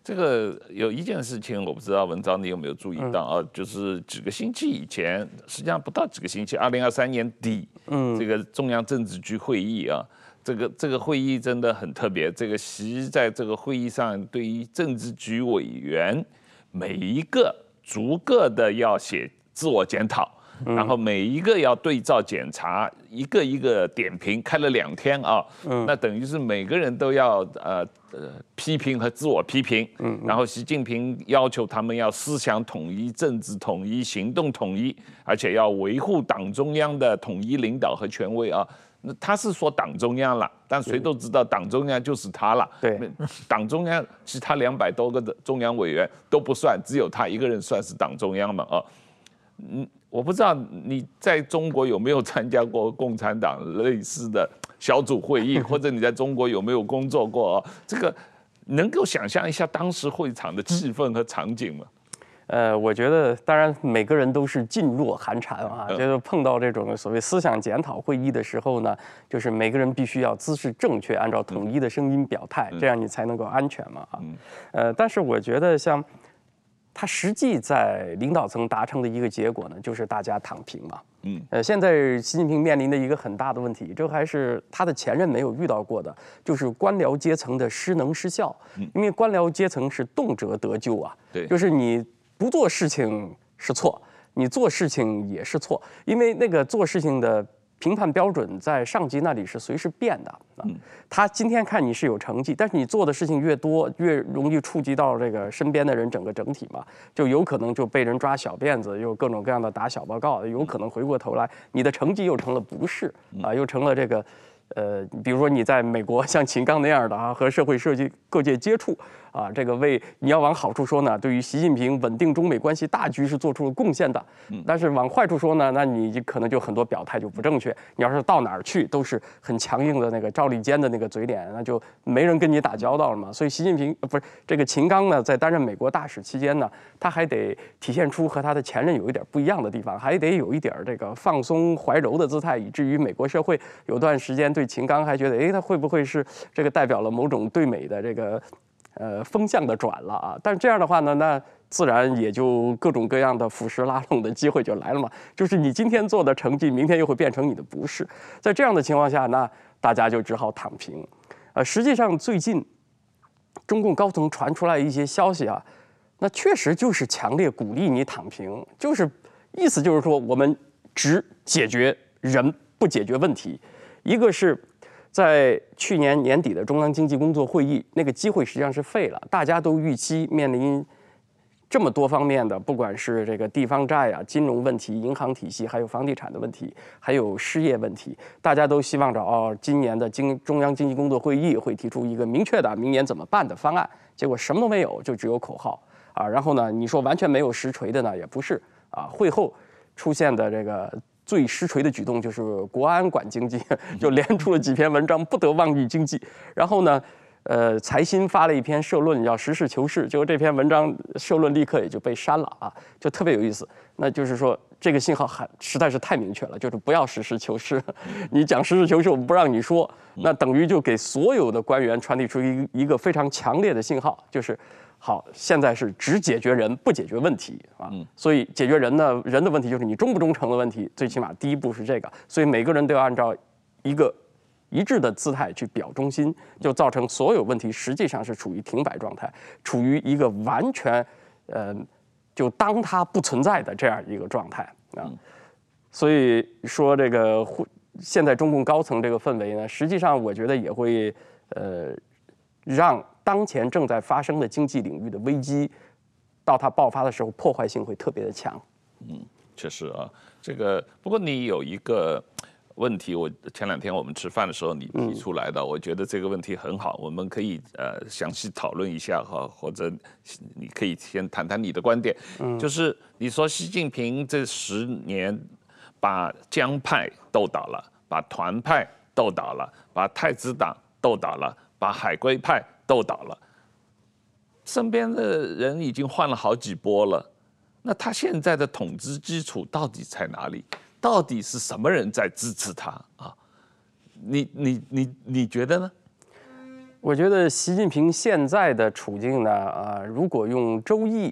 这个有一件事情我不知道文章你有没有注意到啊？就是几个星期以前，实际上不到几个星期，二零二三年底，嗯，这个中央政治局会议啊，这个这个会议真的很特别。这个习在这个会议上对于政治局委员每一个逐个的要写。自我检讨，然后每一个要对照检查，一个一个点评，开了两天啊，那等于是每个人都要呃呃批评和自我批评，然后习近平要求他们要思想统一、政治统一、行动统一，而且要维护党中央的统一领导和权威啊。那他是说党中央了，但谁都知道党中央就是他了。
对，
党中央其他两百多个的中央委员都不算，只有他一个人算是党中央嘛啊。嗯，我不知道你在中国有没有参加过共产党类似的小组会议，或者你在中国有没有工作过？这个能够想象一下当时会场的气氛和场景吗？
呃，我觉得当然每个人都是噤若寒蝉啊，就是碰到这种所谓思想检讨会议的时候呢，就是每个人必须要姿势正确，按照统一的声音表态，这样你才能够安全嘛啊。呃，但是我觉得像。他实际在领导层达成的一个结果呢，就是大家躺平嘛。嗯，呃，现在习近平面临的一个很大的问题，这还是他的前任没有遇到过的，就是官僚阶层的失能失效。嗯，因为官僚阶层是动辄得咎啊。对，就是你不做事情是错，你做事情也是错，因为那个做事情的。评判标准在上级那里是随时变的啊，他今天看你是有成绩，但是你做的事情越多，越容易触及到这个身边的人，整个整体嘛，就有可能就被人抓小辫子，又各种各样的打小报告，有可能回过头来，你的成绩又成了不是啊，又成了这个。呃，比如说你在美国像秦刚那样的啊，和社会设计各界接触啊，这个为你要往好处说呢，对于习近平稳定中美关系大局是做出了贡献的。但是往坏处说呢，那你可能就很多表态就不正确。你要是到哪儿去都是很强硬的那个赵立坚的那个嘴脸，那就没人跟你打交道了嘛。所以习近平不是这个秦刚呢，在担任美国大使期间呢，他还得体现出和他的前任有一点不一样的地方，还得有一点这个放松怀柔的姿态，以至于美国社会有段时间。对秦刚还觉得，哎，他会不会是这个代表了某种对美的这个呃风向的转了啊？但这样的话呢，那自然也就各种各样的腐蚀拉拢的机会就来了嘛。就是你今天做的成绩，明天又会变成你的不是。在这样的情况下，那大家就只好躺平。呃，实际上最近中共高层传出来一些消息啊，那确实就是强烈鼓励你躺平，就是意思就是说，我们只解决人，不解决问题。一个是，在去年年底的中央经济工作会议，那个机会实际上是废了。大家都预期面临这么多方面的，不管是这个地方债啊、金融问题、银行体系，还有房地产的问题，还有失业问题，大家都希望着哦，今年的经中央经济工作会议会提出一个明确的明年怎么办的方案。结果什么都没有，就只有口号啊。然后呢，你说完全没有实锤的呢，也不是啊。会后出现的这个。最实锤的举动就是国安管经济，就连出了几篇文章，不得妄议经济。然后呢，呃，财新发了一篇社论叫《实事求是》，结果这篇文章社论立刻也就被删了啊，就特别有意思。那就是说，这个信号还实在是太明确了，就是不要实事求是。你讲实事求是，我们不让你说，那等于就给所有的官员传递出一一个非常强烈的信号，就是好，现在是只解决人不解决问题啊。所以解决人呢，人的问题就是你忠不忠诚的问题，最起码第一步是这个。所以每个人都要按照一个。一致的姿态去表忠心，就造成所有问题实际上是处于停摆状态，处于一个完全，呃，就当它不存在的这样一个状态啊。所以说这个现在中共高层这个氛围呢，实际上我觉得也会呃，让当前正在发生的经济领域的危机，到它爆发的时候破坏性会特别的强。
嗯，确实啊，这个不过你有一个。问题，我前两天我们吃饭的时候你提出来的，我觉得这个问题很好，我们可以呃详细讨论一下哈，或者你可以先谈谈你的观点，嗯就是你说习近平这十年把江派斗倒了，把团派斗倒了，把太子党斗倒了，把海归派斗倒了，身边的人已经换了好几波了，那他现在的统治基础到底在哪里？到底是什么人在支持他啊？你你你你觉得呢？
我觉得习近平现在的处境呢，啊，如果用《周易》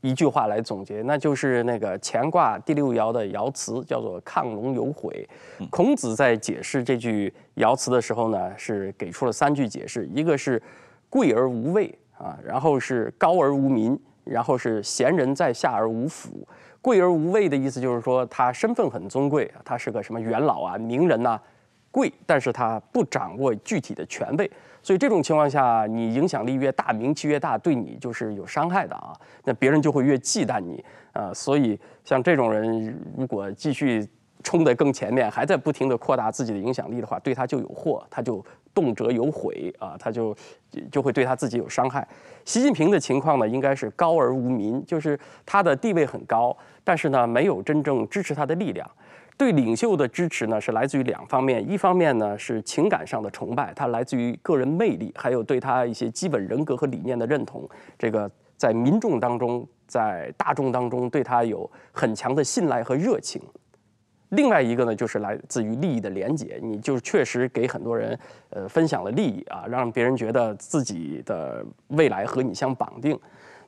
一句话来总结，那就是那个乾卦第六爻的爻辞叫做“亢龙有悔”。孔子在解释这句爻辞的时候呢，是给出了三句解释：一个是贵而无位啊，然后是高而无民，然后是贤人在下而无辅。贵而无位的意思就是说，他身份很尊贵，他是个什么元老啊、名人呐、啊，贵，但是他不掌握具体的权位，所以这种情况下，你影响力越大，名气越大，对你就是有伤害的啊，那别人就会越忌惮你啊，所以像这种人，如果继续冲得更前面，还在不停地扩大自己的影响力的话，对他就有祸，他就。动辄有悔啊，他就就会对他自己有伤害。习近平的情况呢，应该是高而无民，就是他的地位很高，但是呢，没有真正支持他的力量。对领袖的支持呢，是来自于两方面，一方面呢是情感上的崇拜，他来自于个人魅力，还有对他一些基本人格和理念的认同。这个在民众当中，在大众当中，对他有很强的信赖和热情。另外一个呢，就是来自于利益的连结，你就确实给很多人，呃，分享了利益啊，让别人觉得自己的未来和你相绑定。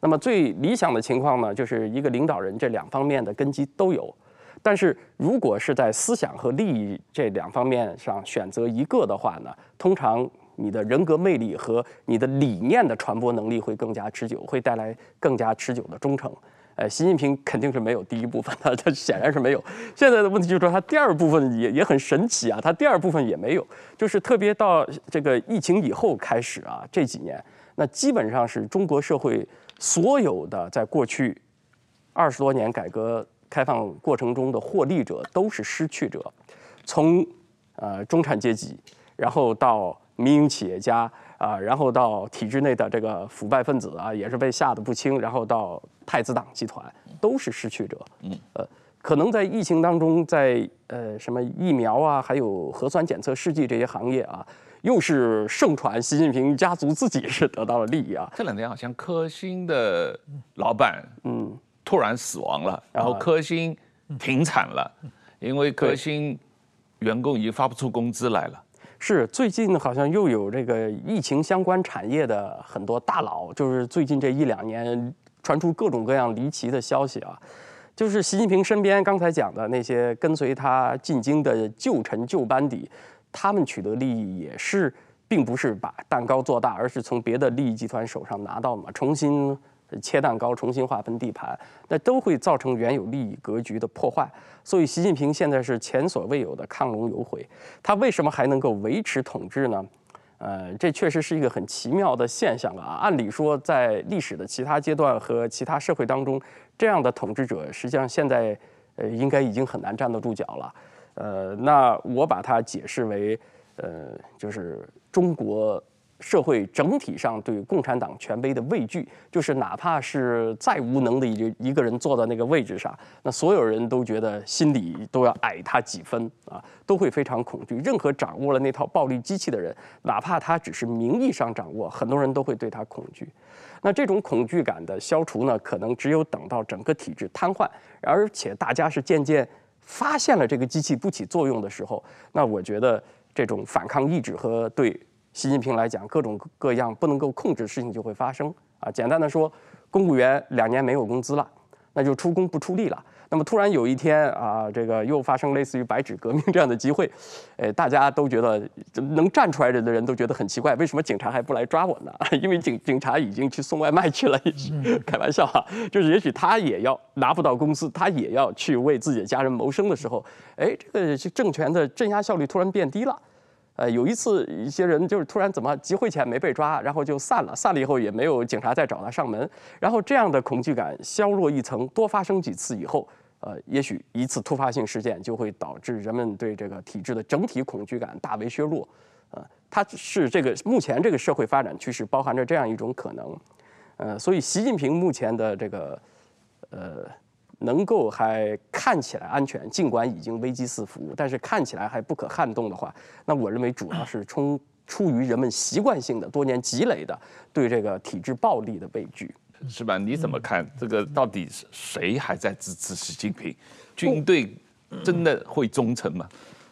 那么最理想的情况呢，就是一个领导人这两方面的根基都有。但是如果是在思想和利益这两方面上选择一个的话呢，通常你的人格魅力和你的理念的传播能力会更加持久，会带来更加持久的忠诚。呃，习近平肯定是没有第一部分的，他显然是没有。现在的问题就是说，他第二部分也也很神奇啊，他第二部分也没有，就是特别到这个疫情以后开始啊，这几年，那基本上是中国社会所有的在过去二十多年改革开放过程中的获利者都是失去者，从呃中产阶级，然后到民营企业家。啊，然后到体制内的这个腐败分子啊，也是被吓得不轻。然后到太子党集团，都是失去者。嗯，呃，可能在疫情当中，在呃什么疫苗啊，还有核酸检测试剂这些行业啊，又是盛传习近平家族自己是得到了利益啊。
这两天好像科兴的老板嗯突然死亡了，然后科兴停产了，因为科兴员工已经发不出工资来了。
是最近好像又有这个疫情相关产业的很多大佬，就是最近这一两年传出各种各样离奇的消息啊，就是习近平身边刚才讲的那些跟随他进京的旧臣旧班底，他们取得利益也是并不是把蛋糕做大，而是从别的利益集团手上拿到嘛，重新。切蛋糕，重新划分地盘，那都会造成原有利益格局的破坏。所以，习近平现在是前所未有的亢龙有悔。他为什么还能够维持统治呢？呃，这确实是一个很奇妙的现象啊。按理说，在历史的其他阶段和其他社会当中，这样的统治者实际上现在呃应该已经很难站得住脚了。呃，那我把它解释为，呃，就是中国社会整体上对共产党权威的畏惧，就是哪怕是再无能的一一个人坐在那个位置上，那所有人都觉得心里都要矮他几分啊，都会非常恐惧。任何掌握了那套暴力机器的人，哪怕他只是名义上掌握，很多人都会对他恐惧。那这种恐惧感的消除呢，可能只有等到整个体制瘫痪，而且大家是渐渐发现了这个机器不起作用的时候，那我觉得这种反抗意志和对。习近平来讲，各种各样不能够控制的事情就会发生啊。简单的说，公务员两年没有工资了，那就出工不出力了。那么突然有一天啊，这个又发生类似于白纸革命这样的机会，呃，大家都觉得能站出来的人都觉得很奇怪，为什么警察还不来抓我呢？因为警警察已经去送外卖去了。开玩笑哈，就是也许他也要拿不到工资，他也要去为自己的家人谋生的时候，哎，这个政权的镇压效率突然变低了。呃，有一次，一些人就是突然怎么集会前没被抓，然后就散了，散了以后也没有警察再找他上门，然后这样的恐惧感削弱一层，多发生几次以后，呃，也许一次突发性事件就会导致人们对这个体制的整体恐惧感大为削弱，呃，它是这个目前这个社会发展趋势包含着这样一种可能，呃，所以习近平目前的这个，呃。能够还看起来安全，尽管已经危机四伏，但是看起来还不可撼动的话，那我认为主要是冲出于人们习惯性的多年积累的对这个体制暴力的畏惧，
是吧？你怎么看这个？到底是谁还在支持习近平？军队真的会忠诚吗？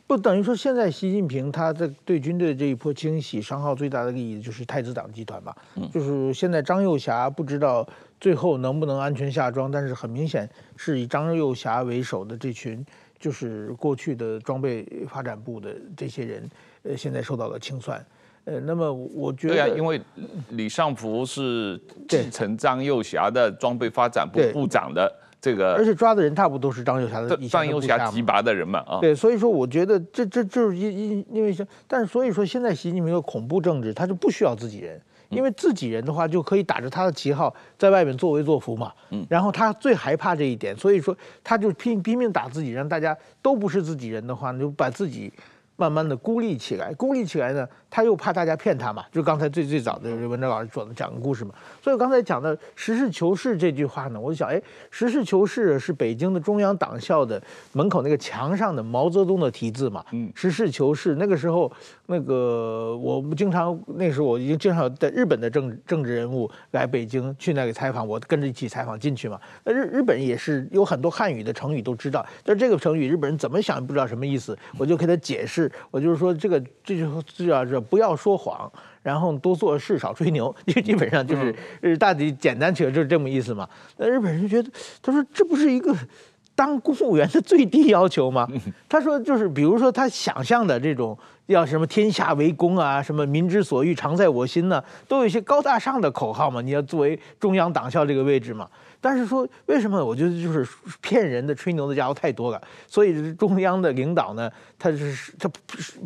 不等于说，现在习近平他在对军队这一波清洗伤耗最大的利益就是太子党集团吧？就是现在张幼侠不知道。最后能不能安全下庄？但是很明显是以张幼侠为首的这群，就是过去的装备发展部的这些人，呃，现在受到了清算。呃，那么我觉得，
对啊，因为李尚福是继承张幼侠的装备发展部部长的这个，
而且抓的人大部分都是张幼侠的
张幼侠提拔的人嘛啊。
对，所以说我觉得这这就是因因因为像，但是所以说现在习近平的恐怖政治，他就不需要自己人。因为自己人的话就可以打着他的旗号在外面作威作福嘛，嗯，然后他最害怕这一点，所以说他就拼拼命打自己人，大家都不是自己人的话，就把自己。慢慢的孤立起来，孤立起来呢，他又怕大家骗他嘛，就刚才最最早的文章老师讲的讲个故事嘛。所以我刚才讲的实事求是这句话呢，我就想，哎，实事求是是北京的中央党校的门口那个墙上的毛泽东的题字嘛。嗯，实事求是。那个时候，那个我们经常那时候我已经经常在日本的政政治人物来北京去那里采访，我跟着一起采访进去嘛。那日日本也是有很多汉语的成语都知道，但是这个成语日本人怎么想也不知道什么意思，我就给他解释。我就是说，这个这就这叫是不要说谎，然后多做事，少吹牛，就基本上就是，呃，大体简单起来就是这么意思嘛。那日本人觉得，他说这不是一个当公务员的最低要求吗？他说就是，比如说他想象的这种要什么天下为公啊，什么民之所欲，常在我心呢，都有一些高大上的口号嘛。你要作为中央党校这个位置嘛。但是说为什么？我觉得就是骗人的、吹牛的家伙太多了，所以中央的领导呢，他是他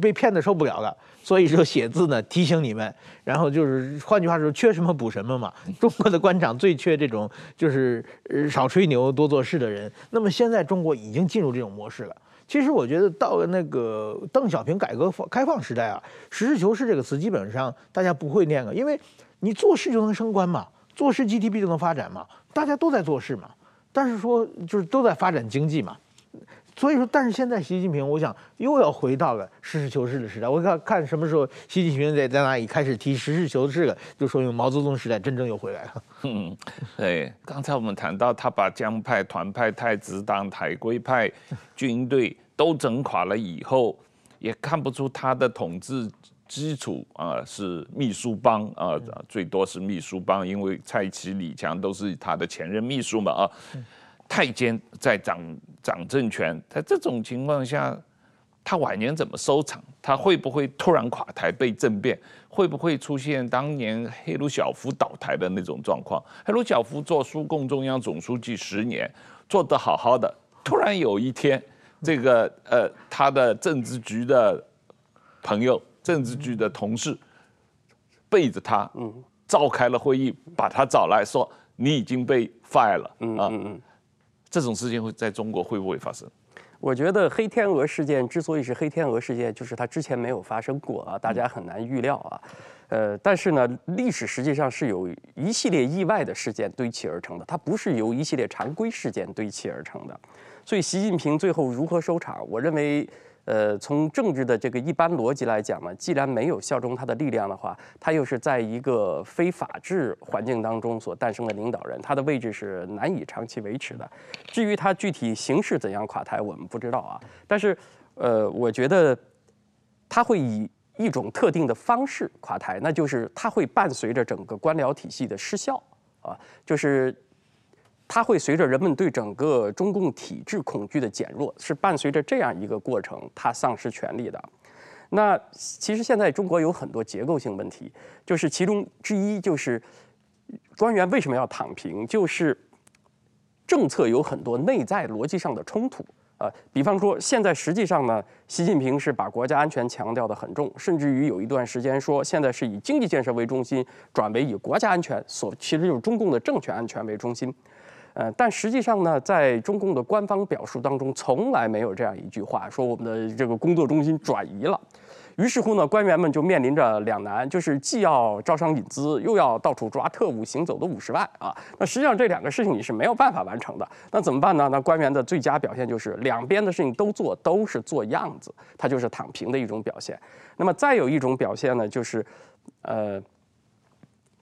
被骗得受不了了，所以说写字呢提醒你们，然后就是换句话说，缺什么补什么嘛。中国的官场最缺这种就是少吹牛、多做事的人。那么现在中国已经进入这种模式了。其实我觉得到了那个邓小平改革开放时代啊，“实事求是”这个词基本上大家不会念了，因为你做事就能升官嘛。做事 GDP 就能发展嘛，大家都在做事嘛，但是说就是都在发展经济嘛，所以说，但是现在习近平，我想又要回到了实事求是的时代。我看看什么时候习近平在在那里开始提实事求是了，就说明毛泽东时代真正又回来了。
嗯，对，刚才我们谈到他把江派、团派、太子党、海归派、军队都整垮了以后，也看不出他的统治。基础啊是秘书帮啊，最多是秘书帮，因为蔡奇、李强都是他的前任秘书嘛啊。太监在掌掌政权，在这种情况下，他晚年怎么收场？他会不会突然垮台被政变？会不会出现当年赫鲁晓夫倒台的那种状况？赫鲁晓夫做苏共中央总书记十年，做得好好的，突然有一天，这个呃他的政治局的朋友。政治局的同事背着他，嗯召开了会议，把他找来说：“你已经被 fire 了。”啊，这种事情会在中国会不会发生？
我觉得黑天鹅事件之所以是黑天鹅事件，就是它之前没有发生过啊，大家很难预料啊。呃，但是呢，历史实际上是有一系列意外的事件堆砌而成的，它不是由一系列常规事件堆砌而成的。所以，习近平最后如何收场，我认为。呃，从政治的这个一般逻辑来讲呢，既然没有效忠他的力量的话，他又是在一个非法治环境当中所诞生的领导人，他的位置是难以长期维持的。至于他具体形式怎样垮台，我们不知道啊。但是，呃，我觉得他会以一种特定的方式垮台，那就是他会伴随着整个官僚体系的失效啊，就是。它会随着人们对整个中共体制恐惧的减弱，是伴随着这样一个过程，它丧失权力的。那其实现在中国有很多结构性问题，就是其中之一就是官员为什么要躺平，就是政策有很多内在逻辑上的冲突啊。比方说，现在实际上呢，习近平是把国家安全强调得很重，甚至于有一段时间说，现在是以经济建设为中心，转为以国家安全，所其实就是中共的政权安全为中心。呃，但实际上呢，在中共的官方表述当中，从来没有这样一句话，说我们的这个工作中心转移了。于是乎呢，官员们就面临着两难，就是既要招商引资，又要到处抓特务行走的五十万啊。那实际上这两个事情你是没有办法完成的。那怎么办呢？那官员的最佳表现就是两边的事情都做，都是做样子，它就是躺平的一种表现。那么再有一种表现呢，就是，呃。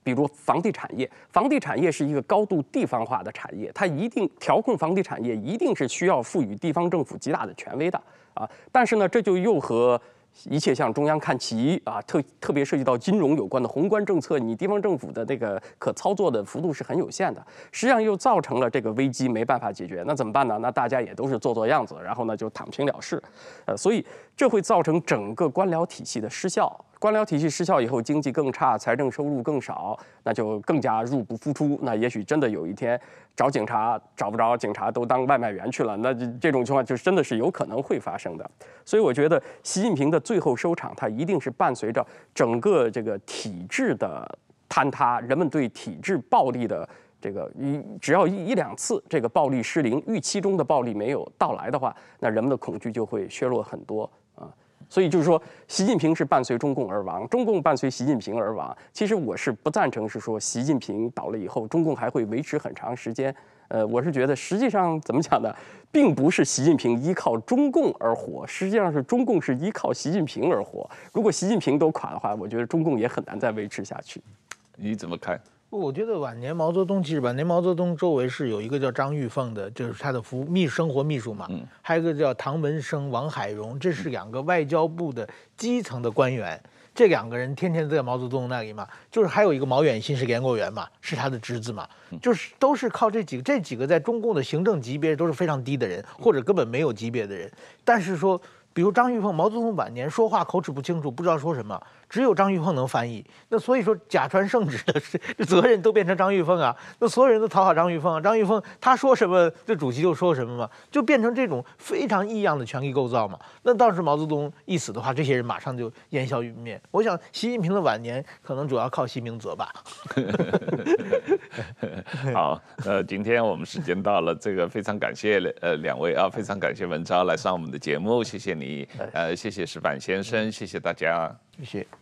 比如房地产业，房地产业是一个高度地方化的产业，它一定调控房地产业一定是需要赋予地方政府极大的权威的啊。但是呢，这就又和一切向中央看齐啊，特特别涉及到金融有关的宏观政策，你地方政府的那个可操作的幅度是很有限的，实际上又造成了这个危机没办法解决。那怎么办呢？那大家也都是做做样子，然后呢就躺平了事，呃，所以这会造成整个官僚体系的失效。官僚体系失效以后，经济更差，财政收入更少，那就更加入不敷出。那也许真的有一天找警察找不着，警察都当外卖员去了，那这种情况就真的是有可能会发生的。所以我觉得习近平的最后收场，他一定是伴随着整个这个体制的坍塌，人们对体制暴力的这个一只要一一两次这个暴力失灵，预期中的暴力没有到来的话，那人们的恐惧就会削弱很多。所以就是说，习近平是伴随中共而亡，中共伴随习近平而亡。其实我是不赞成是说习近平倒了以后，中共还会维持很长时间。呃，我是觉得实际上怎么讲呢，并不是习近平依靠中共而活，实际上是中共是依靠习近平而活。如果习近平都垮的话，我觉得中共也很难再维持下去。
你怎么看？
我觉得晚年毛泽东其实晚年毛泽东周围是有一个叫张玉凤的，就是他的服秘生活秘书嘛，还有一个叫唐文生、王海荣，这是两个外交部的基层的官员。这两个人天天在毛泽东那里嘛，就是还有一个毛远新是联络员嘛，是他的侄子嘛，就是都是靠这几个，这几个在中共的行政级别都是非常低的人，或者根本没有级别的人。但是说，比如张玉凤，毛泽东晚年说话口齿不清楚，不知道说什么。只有张玉凤能翻译，那所以说假传圣旨的责任 都变成张玉凤啊，那所有人都讨好张玉凤啊，张玉凤他说什么，这主席就说什么嘛，就变成这种非常异样的权力构造嘛。那倒是毛泽东一死的话，这些人马上就烟消云灭。我想习近平的晚年可能主要靠习明泽吧。
好，呃，今天我们时间到了，这个非常感谢呃两位啊，非常感谢文昭来上我们的节目，谢谢你，呃，谢谢石板先生，谢谢大家，
谢谢。